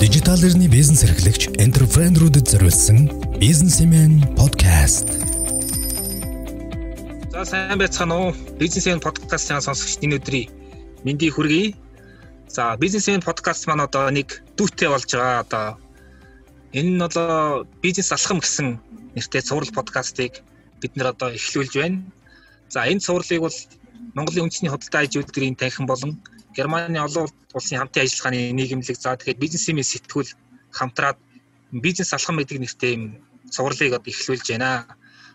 Дижитал эрхний бизнес эрхлэгч энтерпренерүүдэд зориулсан бизнесмен подкаст. За сайн байцгаана уу? Бизнесмен подкастын сонсогчдын өдрийн мэндийг хүргэе. За бизнесмен подкаст маань одоо нэг дүүтэй болж байгаа. Одоо энэ нь одоо бизнес алхам гэсэн нэртэй цуврал подкастыг бид нэр одоо эхлүүлж байна. За энэ цувралыг бол Монголын үндэсний худалдаа аж үйлдвэрийн танхим болон Германы олон улсын хамтын ажиллагааны нийгэмлэг за тэгэхээр бизнесийн сэтгүүл хамтраад бизнес алхам гэдэг нэртэй юм цувралыг одоо эхлүүлж байна.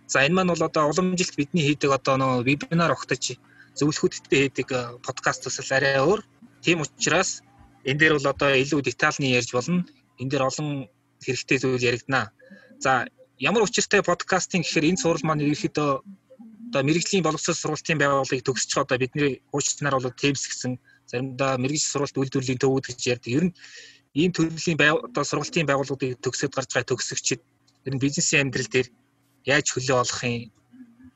За энэ маань бол одоо уламжилт бидний хийдэг одоо нөө вебинар огтож зөвлөхүүдтэй хийдэг э, подкастаас л арай өөр. Тийм учраас энэ дээр бол одоо илүү детальны ярьж болно. Энэ дээр олон хэрэгтэй зүйл яригдана. За ямар учиртай подкастинг гэхээр энэ цуврал маань ерөөхдөө одоо мэрэгжлийн боловсрол сургалтын байгууллагыг төгсөж одоо бидний хуучнаар бол TEMS гэсэн заримдаа мэрэгжил сургалт үйлдвэрлэлийн төвүүд гэж ярьдаг. Ер нь ийм төрлийн одоо сургалтын байгууллагуудыг төгсөд гарч байгаа төгсөгчид ер нь бизнесийн амьдрал дээр яаж хөлөө олох юм?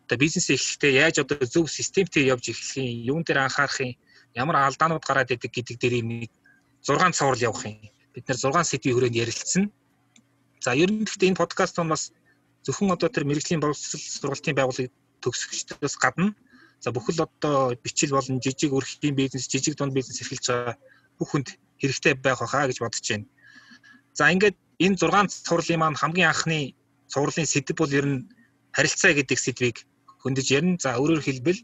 Одоо бизнес эхлэхдээ яаж одоо зөв системтэй явж эхлэх юм? Юун дээр анхаарах юм? Ямар алдаанууд гараад идэг гэдэг дээр нэг 6 цаврал явах юм. Бид нэр 6 сэдвийн хүрээнд ярилцсан. За ер нь гэхдээ энэ подкаст нь бас зөвхөн одоо тэр мэрэгжлийн боловсрол сургалтын байгууллагыг төгсөгчдөөс гадна За бүхэл одоо бичил болон жижиг өрхийн бизнес, жижиг дунд бизнес эрхэлж байгаа бүх хүнд хэрэгтэй байх байхаа гэж бодож байна. За ингээд энэ 6 цувралын маань хамгийн анхны цувралын сэдв бол ер нь харилцаа гэдэг сэдвийг хөндөж ярина. За өөрөөр хэлбэл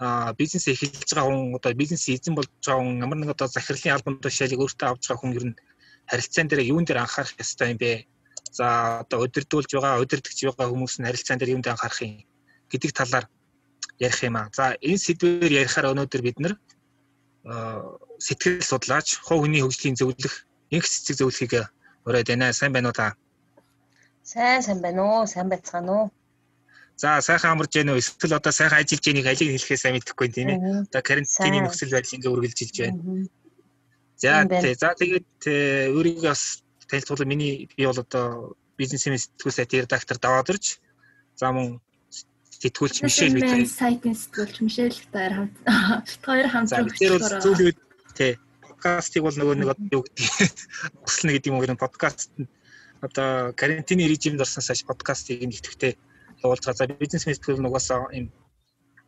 а бизнес эхэлж байгаа хүн одоо бизнес эзэн болж байгаа хүн ямар нэг одоо захирлын албан тушаалыг өөртөө авч байгаа хүн ер нь харилцаан дээр юун дээр анхаарах ёстой юм бэ? За одоо удирдуулж байгаа, удирдахж байгаа хүмүүс нь харилцаан дээр юунд анхаарах юм гэдэг талаар ярих юм аа. За энэ сэдвээр ярихаар өнөөдөр бид нэр сэтгэл судлаач, хувь хүний хөгжлийн зөвлөх, инх цэцэг зөвлөхийг ураад байна. Сайн байна уу та? Сайн сайн байна уу? Сайн байцгаана уу? За сайхан амарч байна уу? Эсвэл одоо сайхан ажиллаж байгааг алиг хэлэхээ сайн мэдэхгүй тийм ээ. Одоо карантины нөхцөл байдал ингээ үргэлжилж байна. За тий. За тэгээд өөрийгөө бас танилцуулах миний би бол одоо бизнесийн сэтгүүл сайтын редактор даваад ирж за мөн сэтгүүлч Мишель Витер сайтын сэтгүүлч Мишель Витер хамт хоёр хамт зөвлөөр зүйлүүд тий подкастыг бол нөгөө нэг юу гэдэг өслөнө гэдэг юм уу подкаст одоо карантины режимд орсон саш подкастыг нэгтгэвтэй явуулж байгаа. За бизнес сэтгүүл нугасаа юм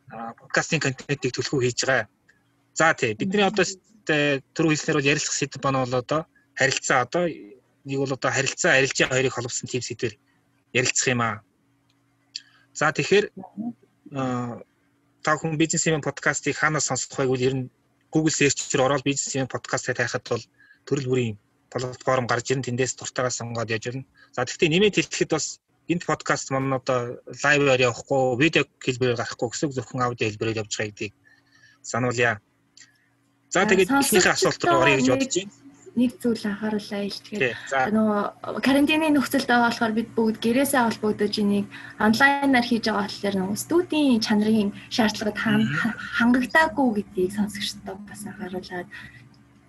подкастын контентыг төлхөө хийж байгаа. За тий бидний одоо түрүү хэлснээр бол ярилцах сэдв байна бол одоо харилцаа одоо нэг бол одоо харилцаа арилжаа хоёрыг холбосон тийм сэдвэр ярилцах юм аа. За тэгэхээр та хүн бизнесмен подкастыг хаанаас сонсох вэ гэвэл ер нь Google search-ээр ороод бизнесмен подкастыг тайхад бол төрөл бүрийн платформ гарч ирэн тэндээс дуртайгаа сонгоод яаж ирнэ. За гэхдээ нэмээд хэлэхэд бас энэ подкаст маань одоо лайваар явахгүй, видео хэлбэрээр гарахгүй гэсэн зөвхөн аудио хэлбэрээр явж байгаа гэдгийг сануулъя. За тэгээд эхнийхээ асуулт руу оръё гэж бодож байна нэг зүйл анхааруулаа ил тэгэхээр нөгөө карантины нөхцөлд байгаа болохоор бид бүгд гэрээсээ холбогдож энийг онлайнаар хийж байгаа болохоор нөгөө студийн чанарын шаардлагад хангагдаагүй гэдгийг сонсогчдод бас анхааруулад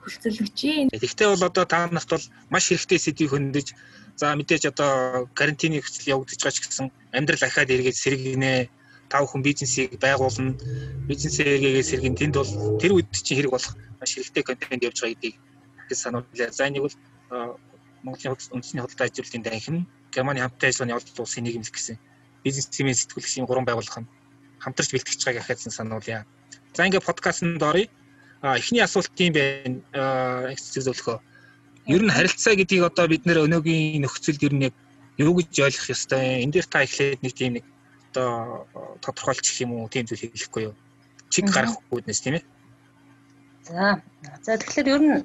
хүлцэлгэж байна. Гэхдээ бол одоо та нарт бол маш хэрэгтэй сэдвийг хөндөж за мэдээж одоо карантины нөхцөл явагдаж байгаа ч гэсэн амьдрал ахаад эргээд сэргийнэ тав хүн бизнесийг байгуулна. Бизнесээ эргээгээ сэргэн. Тэнд бол тэр үед чинь хэрэг болох маш хэрэгтэй контент явж байгаа гэдгийг гэж сануулъя. За энийг бол Монголын үндэсний худалдаа ажилтны данхин Германы хамттай ажиллагааны олд улсын нийгэмлэг гэсэн бизнес тимийн сэтгүүлчийн гурван байгууллага нь хамтарч бэлтгэж байгааг ахаад сануулъя. За ингээд подкастт оръё. Эхний асуулт юм байна. Эксцэг зөвлөхөө. Ер нь харилцаа гэдгийг одоо бид нэр өнөөгийн нөхцөлд ер нь яг юу гэж ойлгох ёстой. Энд дээр та эхлээд нэг тийм нэг одоо тодорхойлчих юм уу? Тийм зүйл хэлэхгүй юу? Чиг гарах үүднээс тийм ээ. За. За тэгэхээр ер нь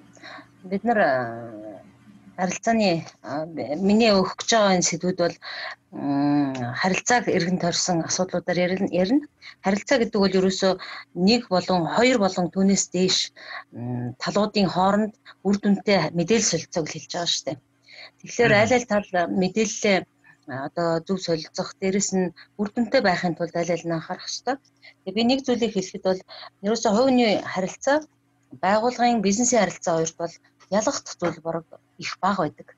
бид нар харилцааны миний өгөх гэж байгаа энэ сэдвүүд бол харилцааг эргэн тойрсон асуудлуудаар ярина. Харилцаа гэдэг бол ерөөсөө нэг болон хоёр болон түүнээс дээш талуудын хооронд үр дүнтэй мэдээлэл солилцоог хэлж байгаа шүү дээ. Тэгэхээр аль аль тал мэдээлэлээ одоо зөв солилцох, дээрэс нь үр дүнтэй байхын тулд аль аль нь анхаарах хэрэгтэй. Тэгээ би нэг зүйлийг хэлэхэд бол ерөөсөө хувийн харилцаа байгууллагын бизнесийн харилцаа хоёрт бол ялгах зүйл борог их бага байдаг.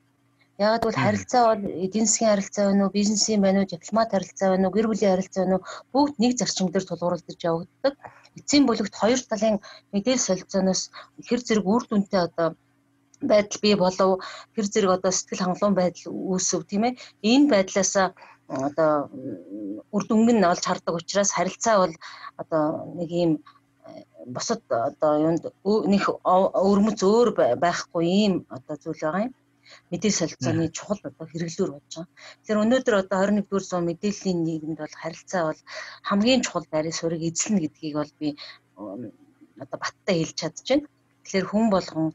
Яг бол харилцаа бол эдийн засгийн харилцаа байна уу, бизнесийн байна уу, дипломат харилцаа байна уу, гэр бүлийн харилцаа байна уу бүгд нэг зарчим дээр тулгуурлаж явагддаг. Эцсийн бүлэгт хоёр талын мэдээлэл солилцооноос хэр зэрэг үр дүнтэй одоо байдал бий болов тэр зэрэг одоо сэтгэл хангалуун байдал үүсв тийм ээ энэ байдлаас одоо үр дүнг нь олж хардаг учраас харилцаа бол одоо нэг юм босод одоо юунд нэг өрмөц өөр байхгүй ийм одоо зүйл байгаа юм мэдээлэл солилцооны чухал одоо хэрэглүүр болж байгаа. Тэгэхээр өнөөдөр одоо 21-р зуун мэдээллийн нийгэмд бол харилцаа бол хамгийн чухал байрны суурийг эзэлнэ гэдгийг бол би одоо баттай хэлж чадчихэв. Тэгэхээр хүн болгон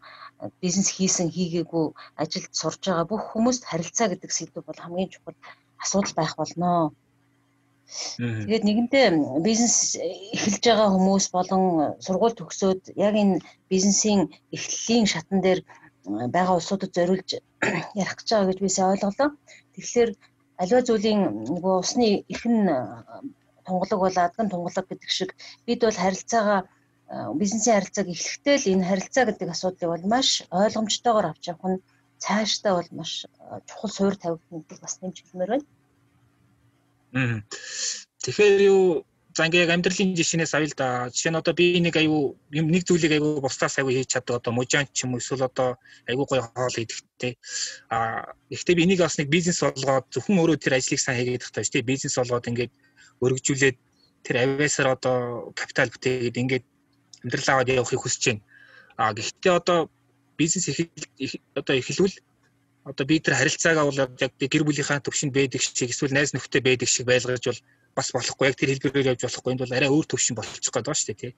бизнес хийсэн хийгээгүй ажилд сурж байгаа бүх хүмүүст харилцаа гэдэг сэдв бол хамгийн чухал асуудал байх болноо. Тэгээд нэгэнтээ бизнес эхэлж байгаа хүмүүс болон сургууль төгсөөд яг энэ бизнесийн эхлэлийн шатан дээр байгаа улсуудад зориулж ярих гэж байгаа гэж би сайн ойлголоо. Тэгэхээр аливаа зүйлийн нөгөө усны ихэн тунгалаг бол адган тунгалаг гэдэг шиг бид бол харилцаагаа бизнесийн харилцааг эхлэхдээ л энэ харилцаа гэдэг асуудлыг бол маш ойлгомжтойгоор авч явах нь цаашдаа бол маш чухал суурь тавигдана гэдэг бас нэмж хэлмээр байна. Тэгэхээр юу За ингээ яг амьдралын жишээнээс авъя л да. Жишээ нь одоо би нэг аюу нэг зүйлийг аюу бусдаас аюу хийж чаддаг одоо мужаан ч юм эсвэл одоо аюу гоё хоол идэхтэй. А гэхдээ би энийг бас нэг бизнес болгоод зөвхөн өөрөө тэр ажлыг сайн хийгээд тахтай шүү дээ. Бизнес болгоод ингээд өргөжүүлээд тэр авиасаар одоо капитал бүтээгээд ингээд амьдрал аваад явахыг хүсэж байна. А гэхдээ одоо бизнес их одоо эхлүүл одоо би тэр харилцаагаа бол яг гэр бүлийнхаа төвшөнд байдаг шиг эсвэл найз нөхдөд байдаг шиг байлгаж бол бас болохгүй яг тэр хэлбэрээр явж болохгүй энэ бол арай өөр төвшин болчих гээд байгаа шүү дээ тий.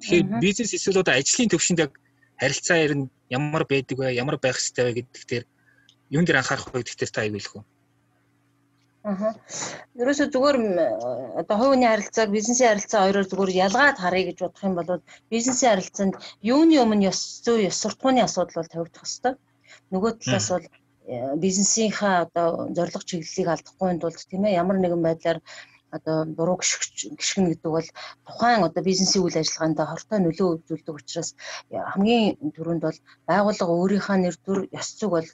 Тэгэхээр бизнес эсвэл одоо ажлын төвшөнд яг харилцаа ер нь ямар байдаг вэ? Ямар байх ёстой вэ гэдэг дээр юун дээр анхаарах вэ гэдэг дээр та үү? Аа. Ерөөсө зүгээр одоо хувийн харилцааг бизнесийн харилцаа хоёроор зүгээр ялгаад харъя гэж бодох юм бол бизнесийн харилцаанд юуны өмнө ёс зүй, ёс суртахууны асуудал бол тавигдах хэвээр. Нөгөө талаас бол бизнесийнхаа одоо зорилго чиглэлийг алдахгүй тулд тийм ээ ямар нэгэн байдлаар одоо буруу гიშгэн гэдэг бол тухайн одоо бизнесийн үйл ажиллагаанд хортой нөлөө үзүүлдэг учраас хамгийн түрүүнд бол байгууллага өөрийнхөө нэр төр ёс зүйг бол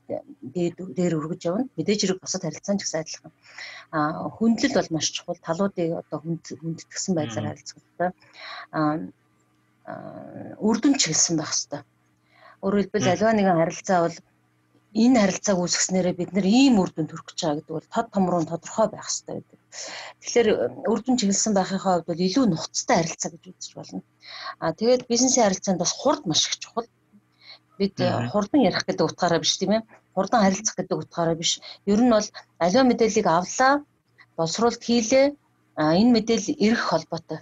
дээр өргөж явна. Мэдээж хэрэг бусад харилцаан ч гэсэн адилхан. А хүндлэл бол маш чухал. Талуудыг одоо хүндэтгсэн байдлаар харилцах хэрэгтэй. А үрдүн чиглэсэн байх хэрэгтэй. Өөрөөр хэлбэл аливаа нэгэн харилцаа бол энэ харилцааг үүсгэснээрээ бид нэр ийм үр дүнд хүрэх гэж байгаа гэдэг бол тод томроо тодорхой байх хэрэгтэй гэдэг. Тэгэхээр үр дүн чиглэсэн байхынхаа хувьд бол илүү нухацтай харилцаа гэж үзэж болно. Аа тэгээд бизнесийн харилцаанд бас хурд маш их чухал. Бид хурдан ярих гэдэг утгаараа биш тийм ээ. Хурдан харилцах гэдэг утгаараа биш. Ер нь бол аливаа мэдээллийг авлаа, боловсруулалт хийлээ. Аа энэ мэдээлэл ирэх холбоотой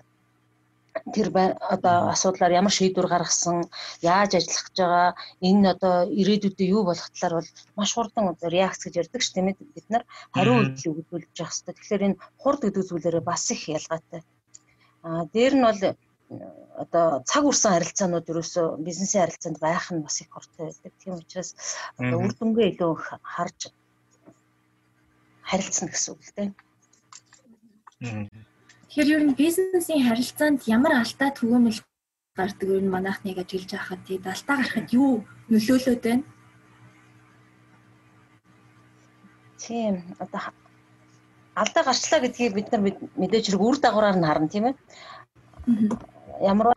тэр одоо асуудлаар ямар шийдвэр гаргасан, яаж ажиллах гэж байгаа, энэ одоо ирээдүйдээ юу болох талаар бол маш хурдан реакц гэж ярьдаг ш тийм ээ бид нар хариу үйлдэл өгүүлж явах хэрэгтэй. Тэгэхээр энэ хурд гэдэг зүйлээрээ бас их ялгаатай. Аа дээр нь бол одоо цаг үрсэн харилцаанууд ерөөсөө бизнесийн харилцаанд байх нь бас их хортой байдаг. Тийм учраас одоо үр дүнгээ илүү харж харилцана гэсэн үг л дээ. Тэгэхээр ер нь бизнесийн харилцаанд ямар алдаа түгээмэл гардаг ер нь манайхныг ажиглаж байхад тэгээд алдаа гарахад юу нөлөөлөд байна? Тийм одоо алдаа гарчлаа гэдгийг бид нар мэдээж хэрэг үр дагавраар нь харна тийм ээ. Ямар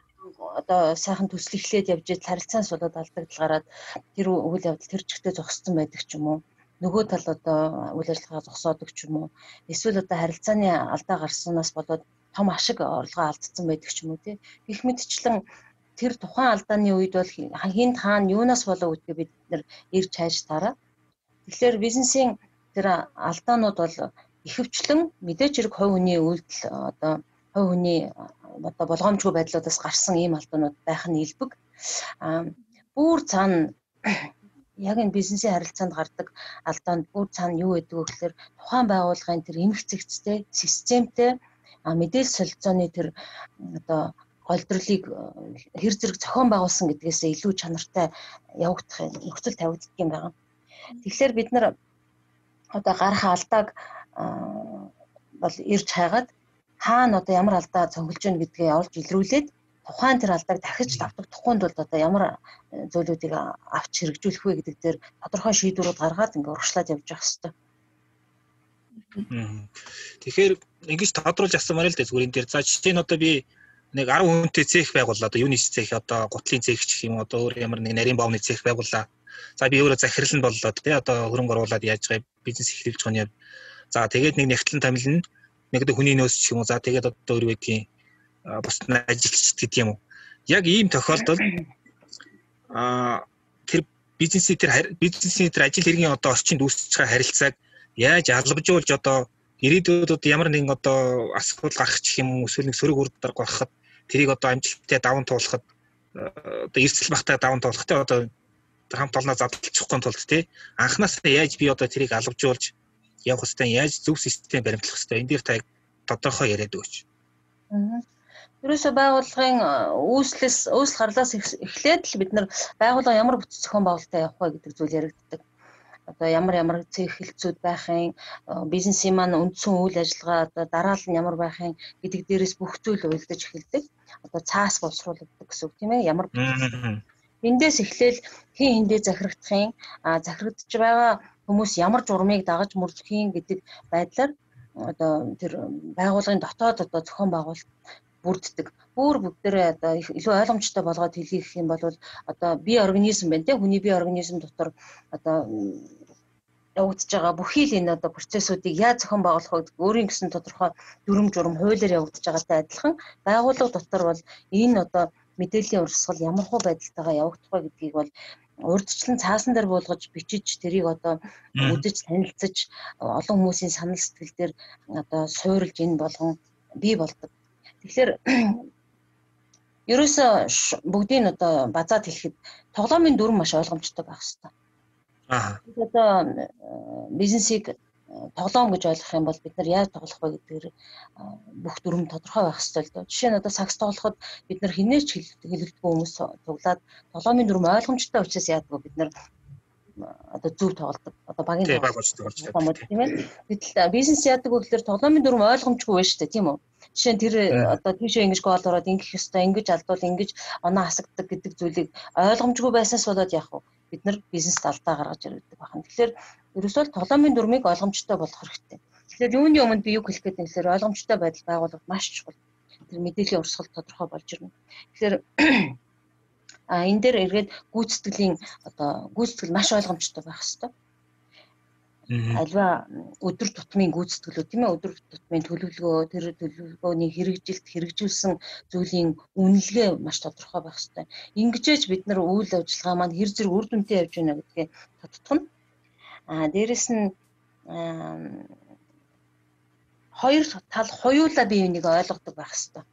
одоо сайхан төслөглээд явж ил харилцаан сулууд алдагдал гараад тэр үйл явдал тэр чигтээ зогссон байдаг ч юм уу нөгөө тал одоо үйл ажиллагаа зогсоодог ч юм уу? Эсвэл одоо харилцааны алдаа гарснаас болоод том ашиг орлогоо алдсан байдаг ч юм уу тий гэх мэтчлэн тэр тухайн алдааны үед бол хинт хаана юунаас болов гэдгээ бид нэр ирж хайж тараа. Тэгэхээр бизнесийн тэр алдаанууд бол ихэвчлэн мэдээч хэрэг хувь хүний үйлдэл одоо хувь хүний одоо болгоомжгүй байдлуудаас гарсан ийм алдаанууд байх нь илбэг. Аа бүр цаана яг энэ бизнесийн харилцаанд гардаг алдаанд бүр цаана юу гэдэг вэ гэхээр тухайн байгууллагын тэр эмх зэгцтэй системтэй мэдээлэл солилцооны тэр одоо голдролыг хэр зэрэг зохион байгуулсан гэдгээсээ илүү чанартай явагдах нөхцөл тавигддаг юм байна. Тэгэхээр бид нар одоо гарах алдааг бол ирж хайгаад хаана одоо ямар алдаа цонхолж гэнэ гэдгээ олж илрүүлээд тухайн тэр алдааг дахиж давтагдахгүй тулд одоо ямар э, зөвлөдүүдийг авч хэрэгжүүлэх вэ гэдэг дээр тодорхой шийдвэрүүд гаргаад ингээ урагшлаад явж явах хэрэгтэй. Тэгэхээр ингэж тодруулж асуумаар л дээ зүгээр энэ дээр. За жишээ нь одоо би нэг 10 хүнтэй цех байгууллаа. Одоо юуны цех одоо гутлын цех ч юм одоо өөр ямар нэг нарийн боомны цех байгууллаа. За би өөрөө захирал нь боллоо тий одоо хөрөнгө оруулаад яаж байгаа бизнес эхлүүлж байгаа юм. За тэгээд нэг нэгтлэн томилно. Нэг дэ хүний нөөц ч юм уу. За тэгээд одоо өөр үеийн бус ажилчд гэдэг юм уу. Яг ийм тохиолдолд а тэр бизнесийн тэр бизнесийн тэр ажил хэргийн одоо орчинд үүсэж байгаа харилцааг яаж албажуулж одоо ирээдүйд ямар нэгэн одоо асуудал гарах ч юм уу эсвэл нэг сөрөг үр дарга гарахад тэрийг одоо амжилттай даван туулахад одоо эрсдэл багтаа даван туулах те одоо хамт олноо задлчихгүй тулд те анхнаасаа яаж би одоо тэрийг албажуулж явах хэвээр яаж зөв систем баримтлах хэвээр энэ дээр та тодорхой яриад өгөөч. Ерөөсө байгууллагын үүслээс үүсэл гарлаас эхлээд л бид нар байгууллага ямар бүтц зохион байгуулалтаа явах вэ гэдэг зүйл яригддаг. Одоо ямар ямар цэг хэлцүүд байхын бизнесийн маань үндсэн үйл ажиллагаа одоо дараал нь ямар байхын гэдэг дээрээс бүх зүйл уйлдаж эхэлдэг. Одоо цаас боловсруулагддаг гэсэн үг тийм ээ ямар Эндээс эхлээл хин хиндээ захирагдахын захирагдж байгаа хүмүүс ямар журмыг дагаж мөрдөхийн гэдэг байдлаар одоо тэр байгууллагын дотоод одоо зохион байгуулалт бүрддэг. Бүр бүгдээрээ одоо илүү ойлгомжтой болгоод хэлэх юм бол одоо бие организм байна те хүний бие организм дотор одоо явагдаж байгаа бүхий л энэ одоо процессуудыг яаж зохион байгуулах вэ өөрийн гэсэн тодорхой дүрм журм хуулиар явагдаж байгаатай адилхан байгууллага дотор бол энэ одоо мэдээллийн урсгал ямар хуу байдалтайгаа явагдах вэ гэдгийг бол урдчлан цаасан дээр буулгаж бичиж тэрийг одоо үдэж танилцаж олон хүмүүсийн санал сэтгэл дээр одоо суурилж энэ болгон бий болдог. Тэгэхээр ерөөсө бүгдийг одоо базаад хэлэхэд тоглоомын дүрм маш ойлгомжтой байх хэрэгтэй. Аа. Одоо бизнесийг тоглоом гэж ойлгох юм бол бид нар яаж тоглох вэ гэдгээр бүх дүрм тодорхой байх хэрэгтэй л доо. Жишээ нь одоо сакс тоглоход бид нар хинээч хэлэлдэггүй хүмүүс цуглаад тоглоомын дүрм ойлгомжтой учраас яадаг бид нар одоо зөв тоглодог. Одоо багийн тоглолт тийм ээ. Гэтэл бизнес яадаг вэ гэхээр тоглоомын дүрм ойлгомжгүй байна шүү дээ, тийм үү? Жишээ нь тэр одоо тийшээ ингэж гол ороод ингэх ёстой, ингэж алдвал ингэж оноо хасагддаг гэдэг зүйлийг ойлгомжгүй байсаас болоод яах вэ? Бид нар бизнест алдаа гаргаж ирдэг байна. Тэгэхээр ерөөсөө тоглоомын дүрмийг ойлгомжтой болох хэрэгтэй. Тэгэхээр юуны өмнө би юу хэлэх гээд нэсээр ойлгомжтой байдал байгуулах маш чухал. Тэр мэдээллийн урсгал тодорхой болж ирнэ. Тэгэхээр а энэ дээр эргээд гүйцэтгэлийн одоо гүйцэтгэл маш ойлгомжтой байх хэрэгтэй. Альва өдөр тутмын гүйцэтгэлүүд тийм ээ өдөр тутмын төлөвлөгөө тэр төлөвлөгөөний хэрэгжилт хэрэгжүүлсэн зүйлийн үнэлгээ маш тодорхой байх хэрэгтэй. Ингэжээж бид нар үйл ажиллагаа маань хэр зэрэг үр дүнтэй явж байна гэдгээ тодтогно. А дээрэс нь хоёр тал хоёулаа бие биенийг ойлгодог байх хэрэгтэй.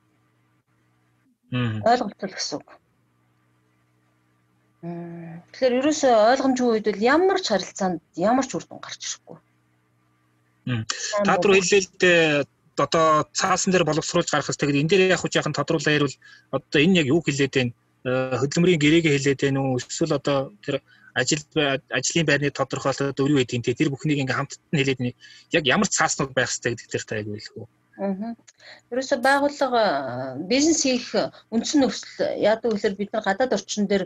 Ойлголцол гэсэн үг. Тэгэхээр ерөөсөө ойлгомжгүй үед бол ямар ч харилцаанд ямар ч үр дүн гарч ирэхгүй. Та түр хэллээ одоо цаасан дээр боловсруулж гарах хэрэгтэй гэдэг энэ дээр яг хөө яхан тодруулаа ярил одоо энэ яг юу хэлээд байна хөдөлмөрийн гэрээгээ хэлээд байна уу эсвэл одоо тэр ажил ажлын байрны тодорхойлолт өрөө те тэр бүхнийг ингээм хамтд нь хэлээд яг ямар цааснууд байх хэрэгтэй гэдэг дээр та яг хэлэх үү. Аа. Ерөөсө байгууллага бизнес хийх үндсэн нөхцөл яадаг гэхээр бид нар гадаад орчин дээр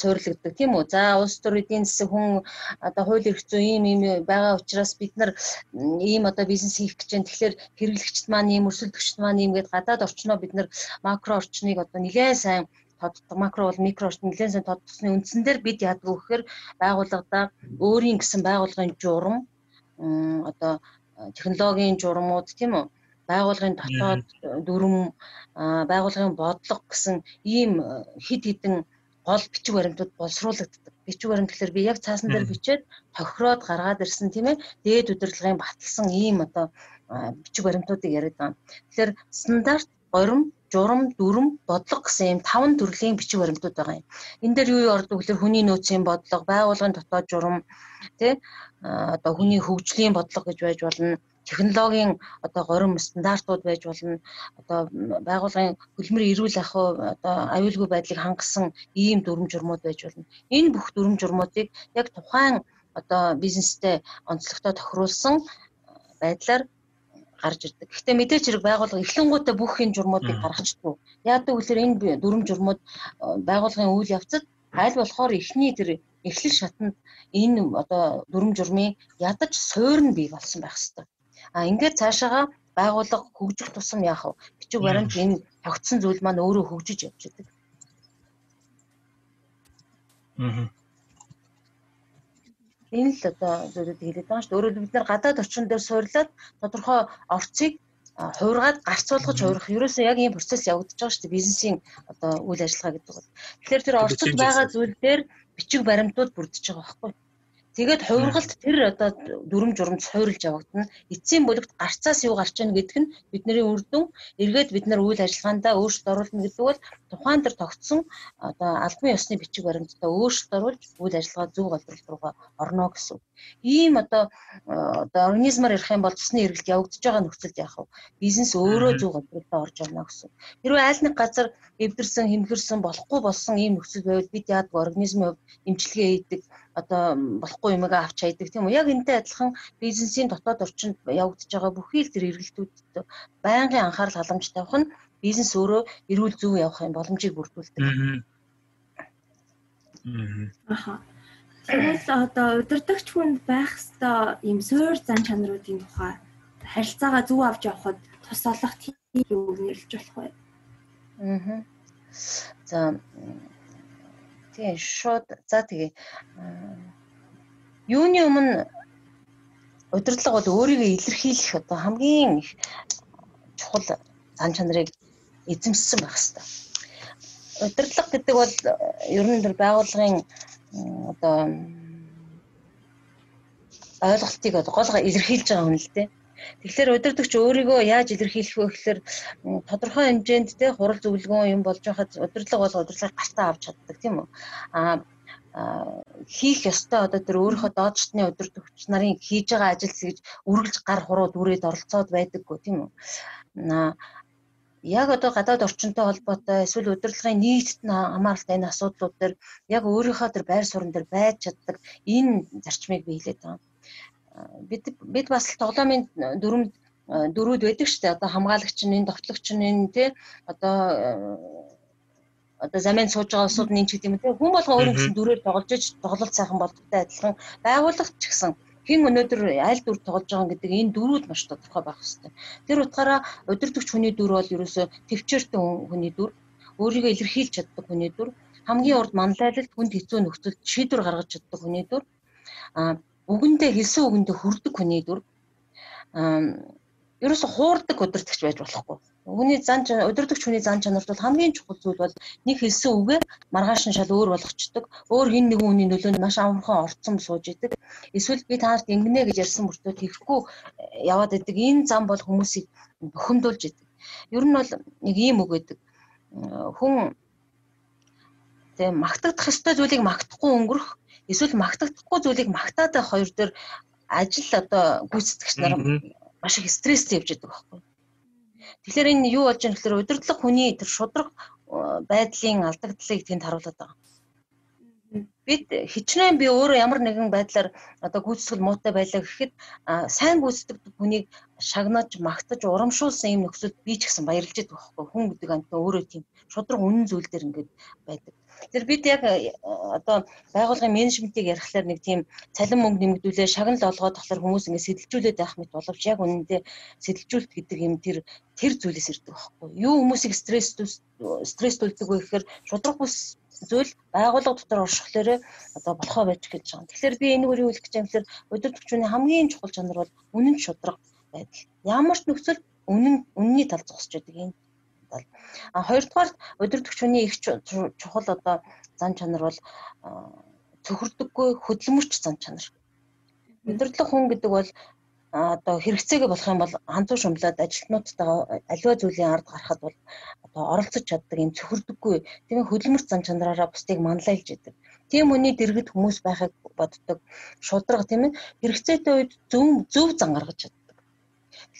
суйрлагддаг тийм үү. За улс төр эдийн засаг хүн одоо хууль эрх зүйн ийм ийм байгаа учраас бид нар ийм одоо бизнес хийх гэж байна. Тэгэхээр хэрэглэгчд маань ийм өрсөлдөгчд маань ийм гээд гадаад орчноо бид нар макро орчныг одоо нэлээд сайн тоддог макро бол микро орчны нэлээд сайн тодтсны үндсэн дээр бид яадаг вэ гэхээр байгууллагада өөрийн гэсэн байгууллагын журам одоо технологийн журмууд тийм үү байгууллагын дотоод дүрм байгууллагын бодлого гэсэн ийм хид хідэн гол бичиг баримтууд боловсруулагддаг. Бичиг баримт гэхэлэр би яг цаасан дээр бичээд тохироод гаргаад ирсэн тийм ээ. Дээд удирдлагын баталсан ийм одоо бичиг баримтуудыг яриад байгаа. Тэгэхээр стандарт горим журам, дүрм, бодлого гэсэн ийм таван төрлийн бичиг баримтууд байгаа юм. Энэ дээр юу ордог вэ гэхээр хүний нөөцийн бодлого, байгууллагын дотоод журам, тий одоо хүний хөгжлийн бодлого гэж байж болно технологийн одоо горим стандартууд байж болно одоо байгууллагын хөлмөр эрүүл ахуй одоо аюулгүй байдлыг хангасан ийм дүрм журмууд байж болно энэ бүх дүрм журмуудыг яг тухайн одоо бизнестэй онцлогтой тохируулсан байдлаар гарч ирдэг. Гэхдээ мэдээч хэрэг байгууллага эхлэнгуутаа бүх энэ журмуудыг гаргачдгүй. Яадаг гэхээр энэ дүрм журмууд э, байгууллагын үйл явцад аль болохоор эхний тэр эхлэл шатанд энэ одоо дүрм журмын ядаж суурь нь бий болсон байх хэвээр. А ингээд цаашаага байгууллага хөгжих тусам яах вэ? Бичиг баримт энэ тогтсон зүйл маань өөрөө хөгжиж явж байдаг. Аа. Энэ л одоо зүйлүүд хэлээд байгаа шүү. Өөрөөр бид нар гадаад орчин дээр суурлаад тодорхой орцыг хуургаад гарцуулгаж хуурах ерөөсөө яг ийм процесс явагдаж байгаа шүү бизнесийн одоо үйл ажиллагаа гэдэг бол. Тэгэхээр тэр орцод байгаа зүйл дээр бичиг баримтууд бүрдэж байгаа байхгүй. Тэгээд хувиргалт тэр одоо дүрм журамд суурилж явагдана. Эцсийн бүлэгт гарцаас юу гарч ийн гэдэг нь бидний үр дүн. Эргээд бид нар үйл ажиллагаандаа өөрчлөлт оруулна гэдэг бол тухайн тэр тогтсон одоо албан ёсны бичиг баримттай өөрчлөлт оруулж үйл ажиллагаа зөв голдролт руугаа орно гэсэн. Ийм одоо одоо организмаар ярих юм бол цусны эргэлт явагдаж байгаа нөхцөлд яах вэ? Бизнес өөрөө зөв голдролтод орж орно гэсэн. Хэрвээ аль нэг газар эвдэрсэн, хэмхэрсэн болохгүй болсон ийм нөхцөл байвал бид яадаг организмын хувьд эмчилгээ хийдэг одоо болохгүй юмгаа авч хайдаг тийм үү. Яг энтэй адилхан бизнесийн дотоод орчинд явагдаж байгаа бүхий л тэр эргэлтүүдэд байнгын анхаарал халамж тавих нь бизнес өөрөө эрүүл зөв явах юм боломжийг бүрдүүлдэг. Аха. Тэгээс одоо удирдахч хүнд байх ёстой ийм суур зан чанаруудын тухай харилцаагаа зөв авч явахад тус олох тийм юу нэрлэж болох вэ? Аа. За Тийм шууд за тэгээ юуны өмнө удирдлага бол өөрийгөө илэрхийлэх одоо хамгийн их чухал зан чанарыг эзэмссэн байх хэрэгтэй. Удирдлага гэдэг бол ер нь тэр байгууллагын одоо ойлголтыг гол илэрхийлж байгаа хүн л дээ. Тэгэхээр удирдахч өөрийгөө яаж илэрхийлэх вэ гэхээр тодорхой хэмжээнд те хурал зөвлөгөө юм болж байхад удирдлага бол удирдлагыг гартаа авч чаддаг тийм үү? Аа хийх ёстой одоо тэр өөрийнхөө дооцтны удирдагч нарын хийж байгаа ажил гэж үргэлж гар хурууд үрээд оролцоод байдаггүй тийм үү? Яг одоо гадаад орчинтой холбоотой эсвэл удирдлагын нийтэд нь хамааралтай энэ асуудлууд дээр яг өөрийнхөө тэр байр суурин дээр байж чаддаг энэ зарчмыг биелээд байгаа бид бид бас тоглоомын дөрөв дөрүүд байдаг шүү дээ. Одоо хамгаалагч нь энэ довтлогч нь энэ тий одоо одоо замын сууж байгаа усууд нь ч гэдэг юм тий хүн болгоо өөрийн гэсэн дүрээр тоглож иж тоглолт сайхан болдогтой адилхан байгууллагч ч гэсэн хэн өнөөдөр аль дүр тоглож байгаа гэдэг энэ дөрүүд маш тодорхой байх хэрэгтэй. Тэр утгаараа удирдахч хүний дүр бол ерөөсөө төвчээртэй хүний дүр, өөрийгөө илэрхийлж чаддаг хүний дүр, хамгийн урд манлайлалт хүнд хэцүү нөхцөлд шийдвэр гаргаж чаддаг хүний дүр. А үгэндээ хэлсэн үгэндээ хүрдэг хүний дүр ерөөсө хуурдаг удирдахч байж болохгүй. Хүний зан удирдахч хүний зан чанарт бол хамгийн чухал зүйл бол нэг хэлсэн үгээ маргааш нь шал өөр болгочдөг. Өөр хин нэгэн хүний нөлөөнд маш амархан орцсон сууж идэг. Эсвэл би танарт ингэнэ гэж ярьсан мөртөө тэхгүй яваад идэг. Энэ зам бол хүмүүсийг бухимдуулж идэг. Ер нь бол нэг ийм үг байдаг. Хүн тэг магтагдах ёстой зүйлийг магтахгүй өнгөрөх эсвэл магтагдахгүй зүйлийг магтаад байх хоёр дээр ажил одоо гүйцэтгэгч нар маш их стресстэй явж байдаг байхгүй. Тэгэхээр энэ юу болж байгаа гэхээр удирдлага хүний тэр шудраг байдлын алдагдлыг тэнд харуулдаг байгаа. Бид хичнээн би өөрөө ямар нэгэн байдлаар одоо гүйцэтгэл муутай байлаа гэхэд сайн гүйцэтгэдэг хүнийг шагнаж, магтаж, урамшуулсан юм нөхцөлд би ч гэсэн баярлж байдаг байхгүй. Хүн гэдэг амт өөрөө тийм шудраг үнэн зүйл дээр ингээд байдаг. Тэр бид яг э, одоо байгууллагын менежментийг ярихлаар нэг тийм цалин мөнгө нэмэгдүүлээ шагнал олгоод болохоор хүмүүс ингэ сэтэлжүүлээд байх мэт боловч яг үнэндээ сэтэлжүүлэлт гэдэг юм тэр тэр зүйлээс ирдэг байхгүй юу хүмүүсийг стресс стресстүүлдэг вэ гэхээр шудраг бус зүйл байгууллага дотор оршихлоор одоо болохоо байж гэж байгаа. Тэгэхээр би энийг юу хэлэх гэж юм гэхээр удирдгчны хамгийн чухал чанар бол үнэн шудраг байдал. Ямар ч нөхцөлд үнэн үнний тал зогсож байдаг энэ тал. А хоёрдугаар удирдах хүний их чухал одоо зан чанар бол цөхөрдөггүй хөдөлмөрч зан чанар. Удирдлага хүн гэдэг бол одоо хэрэгцээгээ болох юм бол ханцуу шумлаад ажилтнуудтайгаа аливаа зүйлийн ард гарахад бол одоо оролцож чаддаг юм цөхөрдөггүй тийм хөдөлмөрч зан чанараараа бусдыг манлайлж идэг. Тийм үний дэргэд хүмүүс байхыг боддог. Шудраг тийм ээ хэрэгцээтэй үед зөв зөв зан гаргаж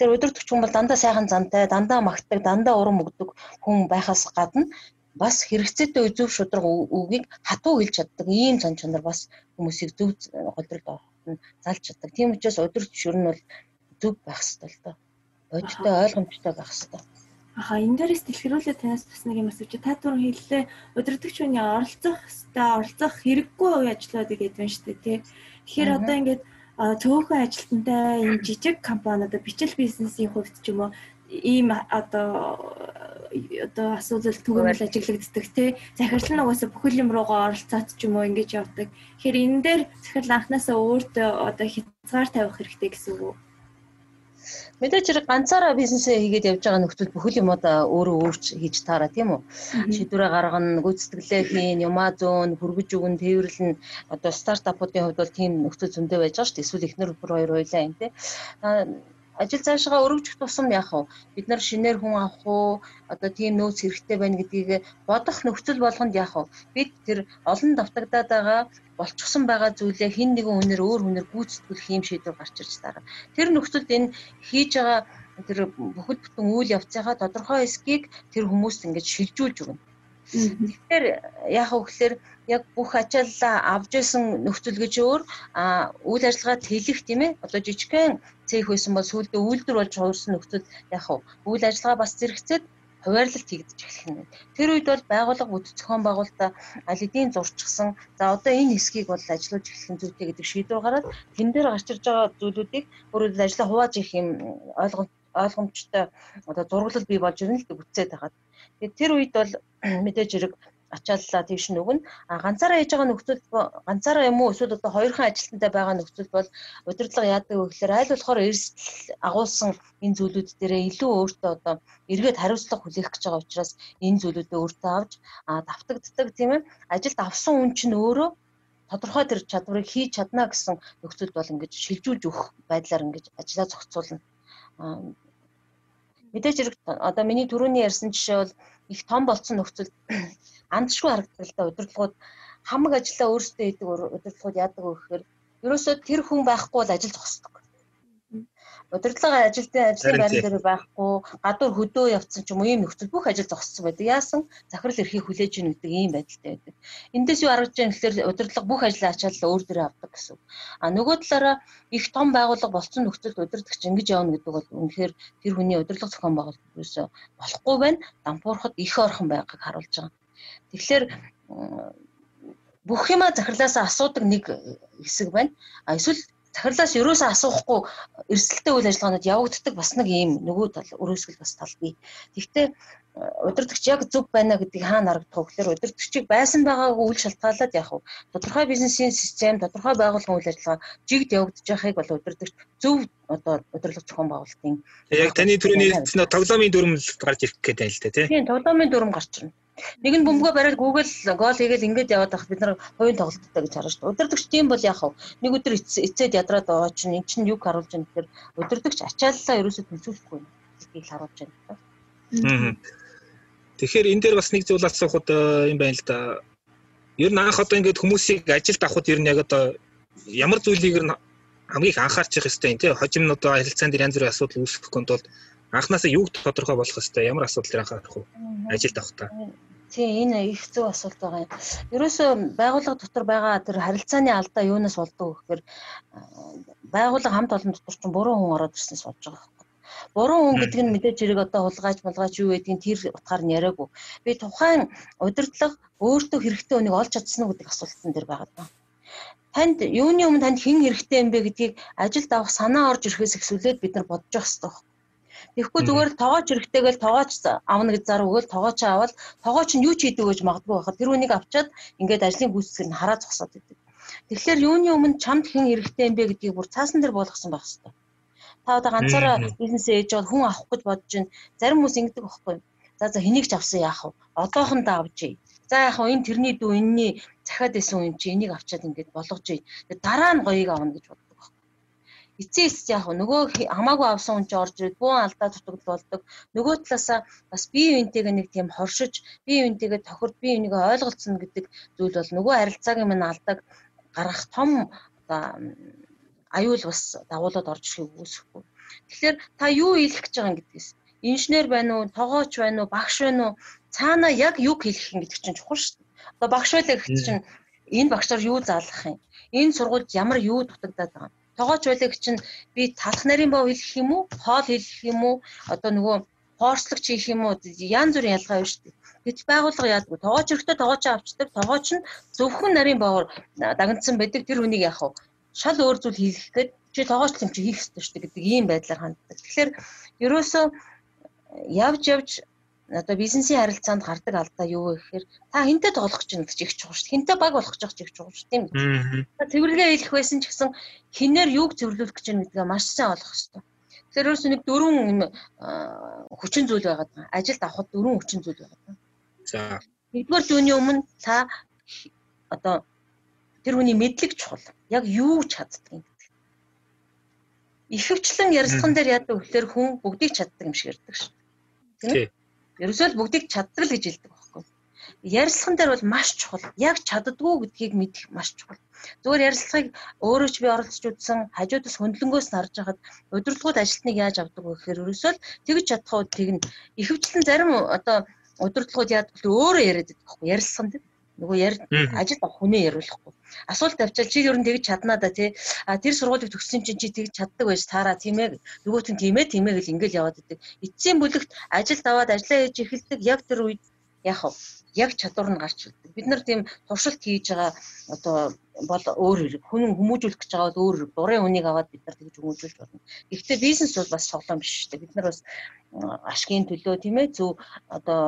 Тэгэхээр өдөртөгч хүн бол дандаа сайхан зантай, дандаа магтдаг, дандаа урам өгдөг хүн байхаас гадна бас хэрэгцээтэй зөв шудраг үгийг хатуу хэлж чаддаг ийм цан чанар бас хүмүүсийг зөв голдролд ороход нь залж чаддаг. Тийм учраас өдөртөгч ер нь бол зөв байх хэрэгтэй л доо. Бодтой ойлгомжтой байх хэрэгтэй. Аха энэ дээрээс дэлгэрүүлээ танаас бас нэг юм асууж та түрүү хэллээ өдөртөгч хүний оролцох хэвээр оролцох хэрэггүй үе ажлуудыг гэдэг нь шүү дээ тий. Тэгэхээр одоо ингээд цөөхөн ажилтнтай энэ жижиг компаниудад бичил бизнесийн хувьд ч юм уу ийм одоо одоо асуудал түгээмэл ажиглагддаг тий захирал нь угаасаа бүхэл юм руугаа оролцоод ч юм уу ингэж явдаг. Тэгэхээр энэ дээр захирал анханасаа өөртөө одоо хязгаар тавих хэрэгтэй гэсэн үг? Мэдээж хэрэг ганцаараа бизнесээ хийгээд явж байгаа нөхцөл бүхэл юм одоо өөрөө өөрч хийж таараа тийм үү. Шийдвэрээ гаргана, гүйцэтгэлээ хийн, юмаа зөөн, хүргэж өгөн, тээвэрлэн одоо стартапуудын хувьд бол тийм нөхцөл зөндөө байж байгаа шүү дээ. Эсвэл эхнэр бүр хоёр хоёлаа юм тийм ажил цаашгаа өргөжих тусам яах вэ? Бид нар шинээр хүн авах уу? Одоо тийм нөөц хэрэгтэй байна гэдгийг бодох нөхцөл болгонд яах вэ? Бид тэр олон давтагдаад байгаа болчихсон байгаа зүйлээ хин нэгэн үнээр өөр хүнээр гүйцэтгэх юм шийдвэр гарч ирж дараа. Тэр нөхцөлд энэ хийж байгаа тэр бүхэл бүтэн үйл явцынхаа тодорхой хэсгийг тэр хүмүүст ингэж шилжүүлж өгнө. Тэгэхээр яах вэ гэхээр яг бүх ачааллаа авж исэн нөхцөл гэж өөр үйл ажиллагаа тэлэх тийм ээ одоо жижигхэн цех байсан бол сүүлдээ үйлдвэр болж хуурсан нөхцөл яах вэ үйл ажиллагаа бас зэрэгцээд хуваарлалт хийгдэж эхлэх юм. Тэр үед бол байгууллага бүт зохион байгуулалтаа аль эдийн зурчихсан. За одоо энэ хэсгийг бол ажиллаж эхлэх нь зүйтэй гэдэг шийдвэр гараад тэн дээр гарч ирж байгаа зүйлүүдийг өөрөөр ажилла хувааж их юм ойлгомж ойлгомжтой одоо зураглал бий болж ирнэ л дээ бүтцээд хагаад. Тэгээд тэр үед бол мэдээж хэрэг ачааллаа тийш нүгэн а ганцаараа хийж байгаа нөхцөл ганцаараа юм уу? Эсвэл одоо хоёрхан ажилтнтай байгаа нөхцөл бол удирдлага яадаг вэ гэхээр аль болохоор эрсдэл агуулсан энэ зүйлүүд дээрээ илүү өөртөө одоо эргээд хариуцлага хүлээх гэж байгаа учраас энэ зүйлүүдээ өөртөө авч а давтагддаг тийм ээ. Ажилд авсан хүн чинь өөрөө тодорхой тэр чадварыг хийж чадна гэсэн нөхцөлд бол ингэж шилжүүлж өгөх байдлаар ингэж ажиллаа зохицуулна мэдээж хэрэг одоо миний түрүүний ярьсан жишээ бол их том болсон нөхцөлд андшгүй харагддаг л да удирдлагууд хамаг ажиллаа өөрсдөө хийдэг удирдлагууд яадаг вэ гэхээр ерөөсөө тэр хүн байхгүй бол ажил зогсдог. Удирдлага ажилтны ажлын байран дээр байхгүй, гадуур хөдөө явцсан ч юм уу ийм нөхцөл бүх ажил зогссон байдаг. Яасан захирал эрхийг хүлээж ийн гэдэг ийм байдалтай байдаг. Эндээс юу харагдж байгаа гэхээр удирдлага бүх ажлаа ачаалал өөр дээрээ авдаг гэсэн. А нөгөө талаараа их том байгууллага болсон нөхцөлд удирдахч ингэж явна гэдэг бол үнэхээр тэр хүний удирдлага зохион байгуулалт ерөөсөө болохгүй байна. Дампуурхад их орхон байгааг харуулж байгаа. Тэгэхээр бүх юма захирлаасаа асуудаг нэг хэсэг байна. А эсвэл захирлаас ерөөсөө асуухгүй эрсдэлтэй үйл ажиллагаанууд явагддаг бас нэг ийм нөгөө тал өрөөсгөл бас тал бий. Гэхдээ удирдахч яг зөв байна гэдгийг хаана харагдах вэ гэхээр удирдахчийг байсан байгаагүй үйл шалтгаалаад яг уу тодорхой бизнесийн систем тодорхой байгууллагын үйл ажиллагаа жигд явагдаж байхыг бол удирдахч зөв одоо удирдлага зохион байгуулалтын яг таны түрүүний тоглоомын дүрм гарч ирэх гэдэг л дээ тийм тоглоомын дүрм гарч ирнэ Нэг нь бөмбөгөө бариад Google гол хийгээл ингээд яваад байхад бид нар хувийн тоглолттой гэж харж байна. Удирдагч тийм бол яах вэ? Нэг өдөр эцээд ядраад байгаа чинь эн чинь юг харуулж байна гэхээр удирдагч ачааллаа ерөөсөө төлөвлөхгүй гэдгийг харуулж байна. Тэгэхээр энэ дээр бас нэг зүйл асуухад э, юм байна л да. Ер нь анх одоо ингээд хүмүүсийг ажилд авахд ер нь яг одоо ямар зүйлийг хамгийн их анхаарч явах хэрэгтэй юм тий. Хожим нь одоо харилцаан дээр янз бүрийн асуудал үүсгэхгүй тул анханасаа юуг тодорхой болох хэрэгтэй ямар асуудал дээр анхаарах вэ? Ажилд авахдаа. Тийм энэ их зөв асуулт байгаа юм. Ерөөсөө байгууллага дотор байгаа тэр харилцааны алдаа юунаас болдог вэ гэхээр байгууллага хамт олон дотор ч буруу хүн ороод ирснээс болж байгаа юм. Буруу хүн гэдэг нь мэдээж хэрэг одоо хулгайч мулгайч юу гэдгийг тэр утгаар нь яриаггүй. Би тухайн удирдлага өөртөө хэрэгтэй хүнийг олж чадсан уу гэдэг асуултан дээр байгаа даа. Танд юуны өмнө танд хэн хэрэгтэй юм бэ гэдгийг ажилд авах санаа орж ирэхээс эхлээд бид нар бодож явах хэрэгтэй Тэгэхгүй зүгээр тоогооч эрэхтэйгээл тоогооч авна гэж зар өгөөл тоогооч аваад тоогооч нь юу ч хийдэг гэж магадгүй байхад тэр үнийг авчаад ингээд ажлын гүйцэтгэх нь хараа зогсоод идэг. Тэгэхээр юуны өмнө чамд хэн эрэхтэй юм бэ гэдгийг бүр цаасан дээр болгосон байх хэрэгтэй. Та одоо ганцаараа бизнесээ ээж бол хүн авах гэж бодож байна. Зарим хүмүүс ингэдэг байхгүй. За за хэнийг ч авсан яах вэ? Одоохондоо авчий. За яах вэ? Энэ тэрний дүү энэний захиад исэн юм чи энийг авчаад ингээд болгожий. Дараа нь гоёыг авна гэж бод эцээ эцэст яг нөгөө хамаагүй авсан хүн ч орж ирээд бүүн алдаа дутагдал болдог. Нөгөө талаасаа бас бие биентэйгээ нэг тийм хоршиж, бие биентэйгээ тохирд, бие биенийг ойлголцсон гэдэг зүйл бол нөгөө харилцаагийн минь алдааг гаргах том аюул бас дагуулад орж ирэхийг үүсэхгүй. Тэгэхээр та юу хийх гэж байгаа юм гэдгээс инженер байна уу, тогооч байна уу, багш байна уу, цаана яг юу хийх юм гэдэг чинь чухал шүү дээ. Одоо багш байлаа гэхэд чинь энэ багшаар юу заалгах юм? Энэ сургуульд ямар юу дутагдаад байгаа юм? Тогооч байлыг чинь би талах нарийн бов хэлэх юм уу? Хоол хэлэх юм уу? Одоо нөгөө хоорцлогч хийх юм уу? Янз бүрийн ялгаа байна шүү дээ. Гэвч байгууллага яадаг вэ? Тогооч өрхтөө тогооч авчдаг. Тогооч нь зөвхөн нарийн бовор дагнцсан байдаг. Тэр хүнийг яах вэ? Шал өөр зүйл хийх гээд чи тогооч юм чи хийх ёстой шүү дээ гэдэг ийм байдлаар ханддаг. Тэгэхээр ерөөсөө явж явж одоо бизнесийн харилцаанд гардаг алдаа юу вэ гэхээр та хинтээ тоглох гэж нэг ч их чухал шүү. Хинтээ баг болох гэж их чухал шүү тийм үү? Та цэвэрлэгээ хэлэх байсан ч гэсэн хинээр юуг цэвэрлүүлэх гэж байна гэдгээ маш сайн олох хэрэгтэй. Тэгэхээр ерөөсөө нэг дөрвөн юм хүчин зүйл байгаад байна. Ажилд авахд дөрвөн хүчин зүйл байгаад байна. За. Нэгдүгээр дүүний өмнө та одоо тэр хүний мэдлэг чухал. Яг юу чаддаг юм гэдэг. Ихэвчлэн ярилцлаган дээр яадаг гэхээр хүн бүгдийг чаддаг юм шиг ярьдаг шүү. Тийм. Ерөөсөө л бүгдийг чаддаг л гэж хэлдэг байхгүй. Ярилцлаган дээр бол маш чухал. Яг чаддгүй гэдгийг мэдэх маш чухал. Зүгээр ярилцлагыг өөрөө ч би оролцож үзсэн, хажуудаас хөндлөнгөөс харж хахад удирдлагууд ажилтныг яаж авдаг вэ гэхээр ерөөсөө л тэгж чадах уу тэгнэ. Ихэвчлэн зарим одоо удирдлагууд яадаг вэ өөрөө яриад байдаг байхгүй. Ярилцлаган дээр нөгөө ажил авах хүнээ яриулахгүй. Асуулт тавьчаал чи ер нь тэгж чаднаа да тий. А тэр сургуулийг төгссөн чинь чи тэгж чаддаг байж таараа тийм ээ. Нөгөөт нь тийм ээ тийм ээ гэл ингээл яваад идэг. Эцсийн бүлэгт ажилд аваад ажиллаа хийж эхэлдэг яг тэр үед вэ? Яг чадвар нь гарч. Бид нар тийм туршилт хийж байгаа одоо бол өөр хэрэг. Хүн хүмүүжүүлэх гэж байгаа бол өөр хэрэг. Дурын үнийг аваад бид нар тэгж хүмүүжүүлж болно. Гэхдээ бизнес бол бас тоглоом биш шүү дээ. Бид нар бас ашигын төлөө тийм ээ зөв одоо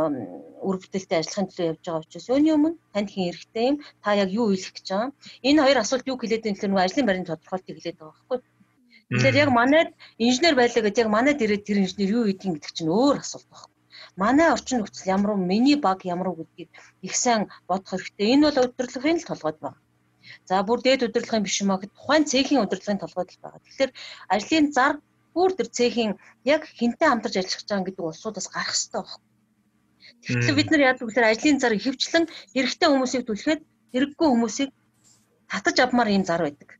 үр бүтээлтэй ажиллахын төлөө явж байгаа учраас өөний өмнө танд хин эрэхтэй юм та яг юу хэлэх гэж байгаа. Энэ хоёр асуулт юу хэлээд байгаа нөгөө ажлын байрны тодорхойлтыг хэлээд байгаа байхгүй. Тэгэхээр яг манайд инженер байлаа гэж яг манайд ирээд тэр инженер юу хийдгийг гэдэг чинь өөр асуулт байна манай орчин нөхцөл ямар уу миний баг ямар уу гэдгийг их сайн бодох хэрэгтэй. Энэ бол удирдлагын л толгойд байна. За бүр дээд удирдлагын биш юм аа гэхэд тухайн цехийн удирдлагын толгойд л байгаа. Тэгэхээр ажлын зар бүр тэр цехийн яг хинтээ хамтарч ажиллах гэж байгаа гэдэг улсуудаас гарах хэрэгтэй байна. Тэгэхээр бид нар яадаг гэхээр ажлын зар ихэвчлэн эрэгтэй хүмүүсийг түлхээд хэрэггүй хүмүүсийг татаж авмаар ийм зар байдаг.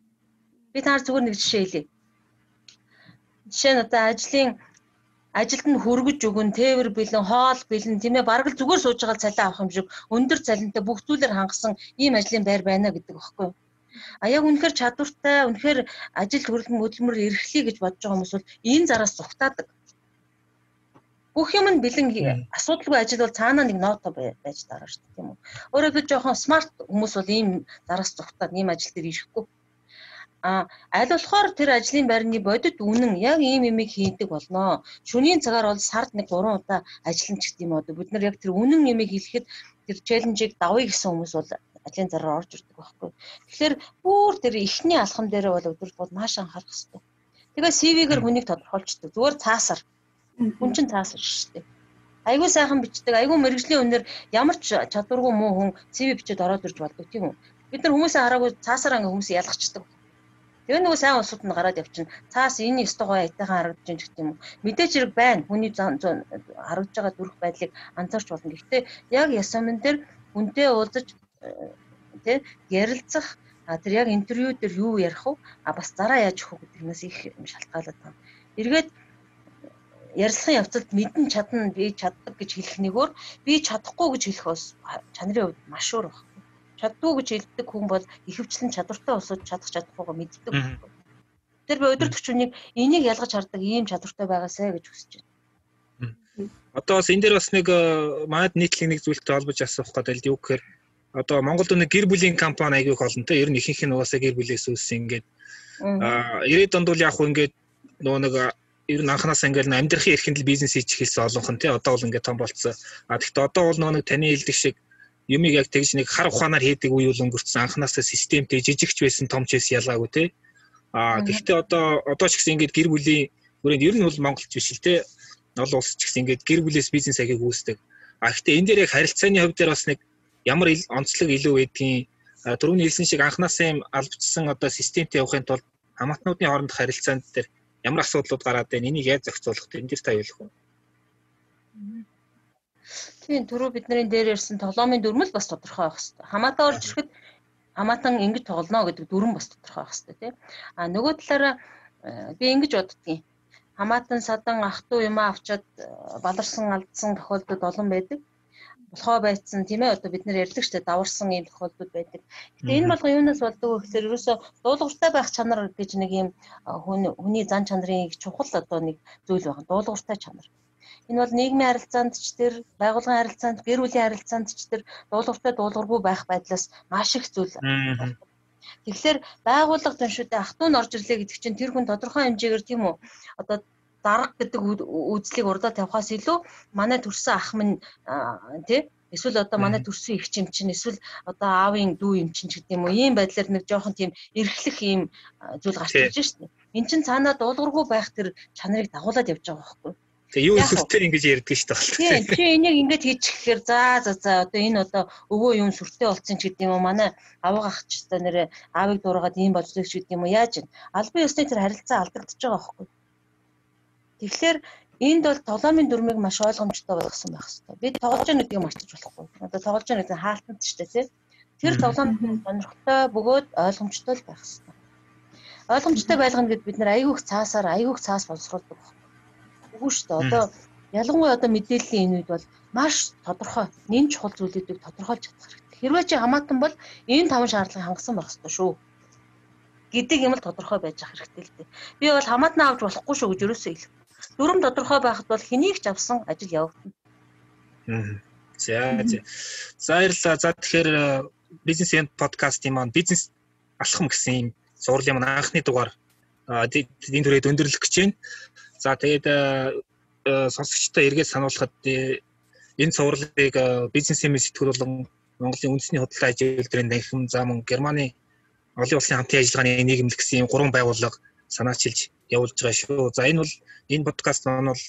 Би таар зүгээр нэг жишээ хэлье. Жишээ нь одоо ажлын ажилд нь хөргөж өгөн, тээвэр бэлэн, хоол бэлэн тийм ээ бараг л зүгээр сууж байгаа цалин авах юм шиг өндөр цалинтай бүх зүйлээр хангасан ийм ажлын байр байна гэдэг багхгүй. А яг үнэхээр чадвартай, үнэхээр ажил хөдөлмөр хөдөлмөр эрхлэе гэж бодож байгаа хүмүүс бол энэ зараас зүгтаадаг. Бүх юм нь бэлэн асуудалгүй ажил бол цаанаа нэг ноото байж дараа шүү дээ тийм үү. Өөрөөр хэлбэл жоохон смарт хүмүүс бол ийм зараас зүгтаад ийм ажил дээр ирэхгүй. А аль болохоор тэр ажлын байрны бодит үнэн яг ийм имийг хийдэг болноо. Шөнийн цагаар бол сард нэг 3 удаа ажиллана ч гэдэм үү. Бид нар яг тэр үнэн имийг хэлэхэд тэр челленжийг давъя гэсэн хүмүүс бол ажлын зараар орж ирдэг байхгүй. Тэгэхээр бүр тэр ихний алхам дээр бол өдөртгүүд маш анхаарах хэрэгтэй. Тэгээ CV-гээр хүнийг тодорхойлцдог. Зүгээр цаасар. Хүн чинь цаасар шүү дээ. Айгуу сайхан бичдэг, айгуу мэрэгжлийн үнээр ямар ч чадваргүй муу хүн CV бичээд ороод ирж болдог тийм үү? Бид нар хүмүүсээ хараагүй цаасаар ингээ хүмүүсийг ялгчдаг Тэгээ нөгөө сайн улсууд нь гараад явчихна. Цаас энэ өстой гоё айтайхан харагдаж байна гэх юм уу. Мэдээж хэрэг байна. Хүний харагдаж байгаа зүрх байдлыг анзаарч болно. Гэхдээ яг ясамын дээр хүнтэй уулзаж э, тий ярилцах а тэр яг интервью дээр юу ярих вэ? А бас зараа яаж өгөх гэдгээс их шалтгаалаад байна. Эргээд ярилцлагын явцад мэдэн чадна би чаддаг гэж хэлэх нэгөөр би чадахгүй гэж хэлэх бас чанарын хувьд маш өөр байна чаддгүй гэж хэлдэг хүн бол ихэвчлэн чадвартай усууд чадах чадахгүйгаа мэддэг. Тэр би өдөр төвчнийг энийг ялгаж хардаг ийм чадвартай байгаасай гэж хүсэж байна. Одоо бас энэ дээр бас нэг э, манайд нийтлэг нэг зүйлтэй холбож асуух гэдэг юу гэхээр одоо Монголд нэг гэр бүлийн компани аягүй их олон те ер нь ихэнх нь угаасаа гэр бүлээс үүссэн ингээд аа 90-ад онд бол яг хөө ингээд нөгөө нэг ер нь анханасаа ингээд амьдрахын эрхэнд л бизнес хийж эхэлсэн олонх нь те одоо бол ингээд том болцсон. А тэгэхдээ одоо бол нөгөө нэг таны хэлдэг шиг юмыг яг тэгж нэг хар ухаанаар хийдэг үе бол өнгөрцөн анханасаа системтэй жижигч байсан томч байсан ялгаагүй те. А гэхдээ одоо одоо ч гэсэн ингээд гэр бүлийн хүрээнд ер нь бол Монголч биш л те. Олон улс ч гэсэн ингээд гэр бүлээс бизнес ахийг үүсдэг. А гэхдээ энэ дээр яг харилцааны хувь дээр бас нэг ямар онцлог илүү байдгийг түрүүний хэлсэн шиг анханасаа юм албацсан одоо системтэй явахын тулд хамаатнуудын хоорондох харилцаанд дээр ямар асуудлууд гараад байна? Энийг яаж зохицуулах вэ? Энэ дээр та юу хэлэх вэ Тийм түрүү бидний дээр ярьсан тоглоомын дүрм л бас тодорхой байх хэрэгтэй. Хамаатан орж ирэхэд хамаатан ингэж тоглоно гэдэг дүрм бас тодорхой байх хэрэгтэй тийм. А нөгөө талаараа э, би ингэж боддгийн. Хамаатан садан ах トゥ юмаа авчаад э, баларсан алдсан тохиолдод олон байдаг. Болохоо байцсан тийм ээ одоо бид нэр ярьдаг штэ даварсан ийм тохиолдод байдаг. Гэтэ энэ болгон юунаас болдог вэ гэхээр ерөөсө дуулууртай байх чанар гэж нэг ийм э, хүний зан чанарын чухал одоо нэг зүйл байна. Дуулууртай чанар. Энэ бол нийгмийн харилцаанд ч тэр байгууллагын харилцаанд, гэр бүлийн харилцаанд ч тэр дуулууртай дуулуургүй байх байдлаас маш их зүйл. Тэгэхээр байгууллага төншөдөө ах トゥ н орж ирлээ гэдэг чинь тэр хүн тодорхой хэмжээгээр тийм үү одоо дарга гэдэг үзлийг урдаа тавихаас илүү манай төрсэн ах минь тий эсвэл одоо манай төрсөн их чим чинь эсвэл одоо аавын дүү юм чинь гэдэг юм уу ийм байдлаар нэг жоохон тийм эрхлэх ийм зүйл гарч ирж шээ. Эн чин цаанаа дуулуургүй байх тэр чанарыг дагуулад явж байгаа байхгүй. Тэгээ юу сүртэй ингэж ярьдаг шүү дээ. Тийм. Чи энийг ингэж хийчихээр за за за одоо энэ одоо өвөө юм сүртэй болцсон ч гэдэг юм уу манай аваа ах ч та нэрээ аавыг дуурайгаад ийм болцдог ч гэдэг юм уу яаж вэ? Албан ёсны тэр харилцаа алдагдчихж байгаа байхгүй. Тэгэхээр энд бол толомын дүрмийг маш ойлгомжтой болгосон байх хэрэгтэй. Бид тоглож байгаа гэдгийг мартаж болохгүй. Одоо тоглож байгаа гэдэг хаалтанд ч тийм. Тэр тоглоом сонирхолтой бөгөөд ойлгомжтой байх хэрэгтэй. Ойлгомжтой байлгана гэд бид нэр айгүйх цаасаар айгүйх цаас боловсруулдаг байна үгүй шүү дээ. Одоо ялангуяа одоо мэдээллийн энэ үед бол маш тодорхой нэн чухал зүйлүүдийг тодорхойлж чадах хэрэгтэй. Хэрвээ чи хамаатан бол энэ таван шаардлагыг хангасан байх ёстой шүү. гэдэг юм л тодорхой байж ах хэрэгтэй л дээ. Би бол хамаатнаа авч болохгүй шүү гэж ерөөсөө ил. Дүрм тодорхой байхад бол хэнийг ч авсан ажил явагдана. За за. За баярлалаа. За тэгэхээр э, бизнес энд подкастын маань бизнес алхам гэсэн юм зурлын маань анхны дугаар энэ төрөйд өндөрлөх гэж байна. За тэгээд э, э, сонсогчтой эргээд сануулхад э, энэ цувралыг бизнесийн сэтгүүл болон Монголын үндэсний хөдөлгөөний ажилтны танхим за мөн Германы олон улсын хамтын ажиллагааны нийгэмлэг гэсэн гурван байгууллага санаачилж явуулж байгаа шүү. За энэ бол энэ подкаст маань бол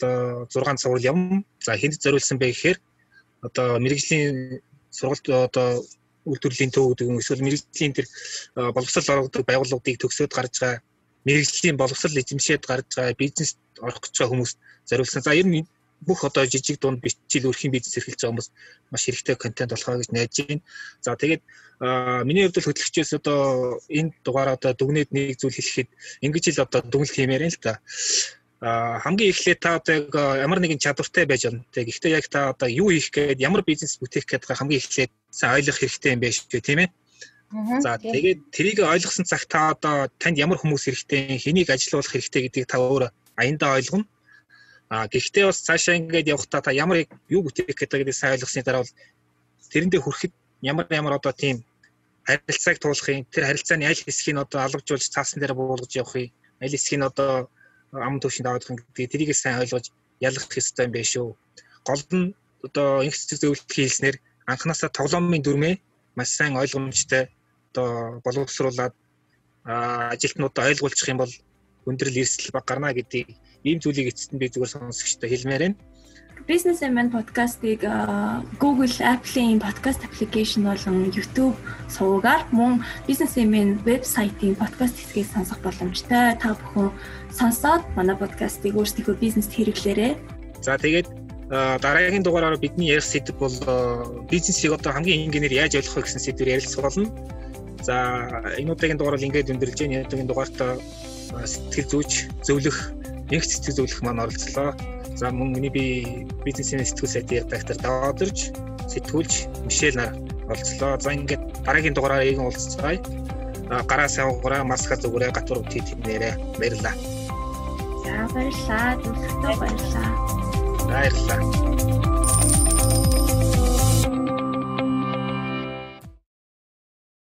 6 цуврал юм. За хэнд зориулсан бэ гэхээр одоо мэрэгжлийн сургалт одоо үйлдвэрлэлийн төв гэдэг нь эсвэл мэрэгжлийн тэр боловсрол олгодог байгууллагуудыг төгсөөд гарч байгаа мэрэгжлийн боловсрол эзэмшээд гарч байгаа бизнес орох гэж байгаа хүмүүст зориулсан. За ер нь бүх одоо жижиг дунд бичил өрхийн бизнес эрхэлж байгаа хүмүүс маш хэрэгтэй контент болохоо гэж найдаж байна. За тэгээд миний хувьд хөтлөгчөөс одоо энэ дугаараа одоо дүгнээд нэг зүйл хэлэхэд ингэж л одоо дүгнэлт хиймээр л та. Хамгийн эхлээд та одоо яг ямар нэгэн чадвартай байж байна. Гэхдээ яг та одоо юу хийх гээд ямар бизнес бүтээх гээд байгаа хамгийн эхлээд сайн ойлгох хэрэгтэй юм байна шүү, тийм ээ. За тэгээд трийг ойлгосон цагт та одоо танд ямар хүмүүс хэрэгтэй, хэнийг ажилуулах хэрэгтэй гэдгийг та өөрөө аяндаа ойлгоно. А гэхдээ бас цаашаа ингээд явахдаа та ямар юу бүтээх гэдэг гэдгийг сайн ойлгосны дараа бол тэрэндээ хүрэхэд ямар ямар одоо тийм харилцааг туулахын тэр харилцааны аль хэсгийг одоо алгажуулж цаасан дээр буулгаж явахыг аль хэсгийг одоо ам төвшөнд авах гэдгийг тэрийг сайн ойлгож ялгах хэрэгтэй юм байна шүү. Гол нь одоо инх зөвлөлтийн хэлснээр анханасаа тоглоомын дүрмээ маш сайн ойлгомжтой одоо боловсруулад ажилтнуудаа ойлгуулчих юм бол өндрөл эрсдэл баг гарна гэдгийг ийм зүйлийг эцэст нь би зүгээр сонсогчтой хэлмээр байна. Business Man podcast-ыг Google, Apple-ийн podcast application болон YouTube сувгаар мөн Business Man вебсайтын podcast хэсгийг сонсох боломжтой. Та бүхэн сонсоод манай podcast-ыг өөрсдийнхөө бизнест хэрэглээрэй. За тэгээд дараагийн дугаараар бидний ярих сэдв бол бизнесийг одоо хамгийн энгийнээр яаж ойлгох вэ гэсэн сэдвээр ярилцах болно. За энэ удаагийн дугаар бол ингээд өндөрлж байна. Энэ удаагийн дугаартаа сэтгэл зүйч зөвлөх нэг сэтгэл зөвлөх маань оролцлоо. За мөн миний би бизнесийн сэтгүүл сайтын редактор Даваадэрж сэтгүүлч Мишель нар оролцлоо. За ингээд дараагийн дугаараар игэн уулзцгаая. Гараа сайн уураа, маска зүгээрээ гатвар үтээ тэмнээрээ баярлаа. За баярлаа. Зөвлөлтөө баярлаа. Баярлаа.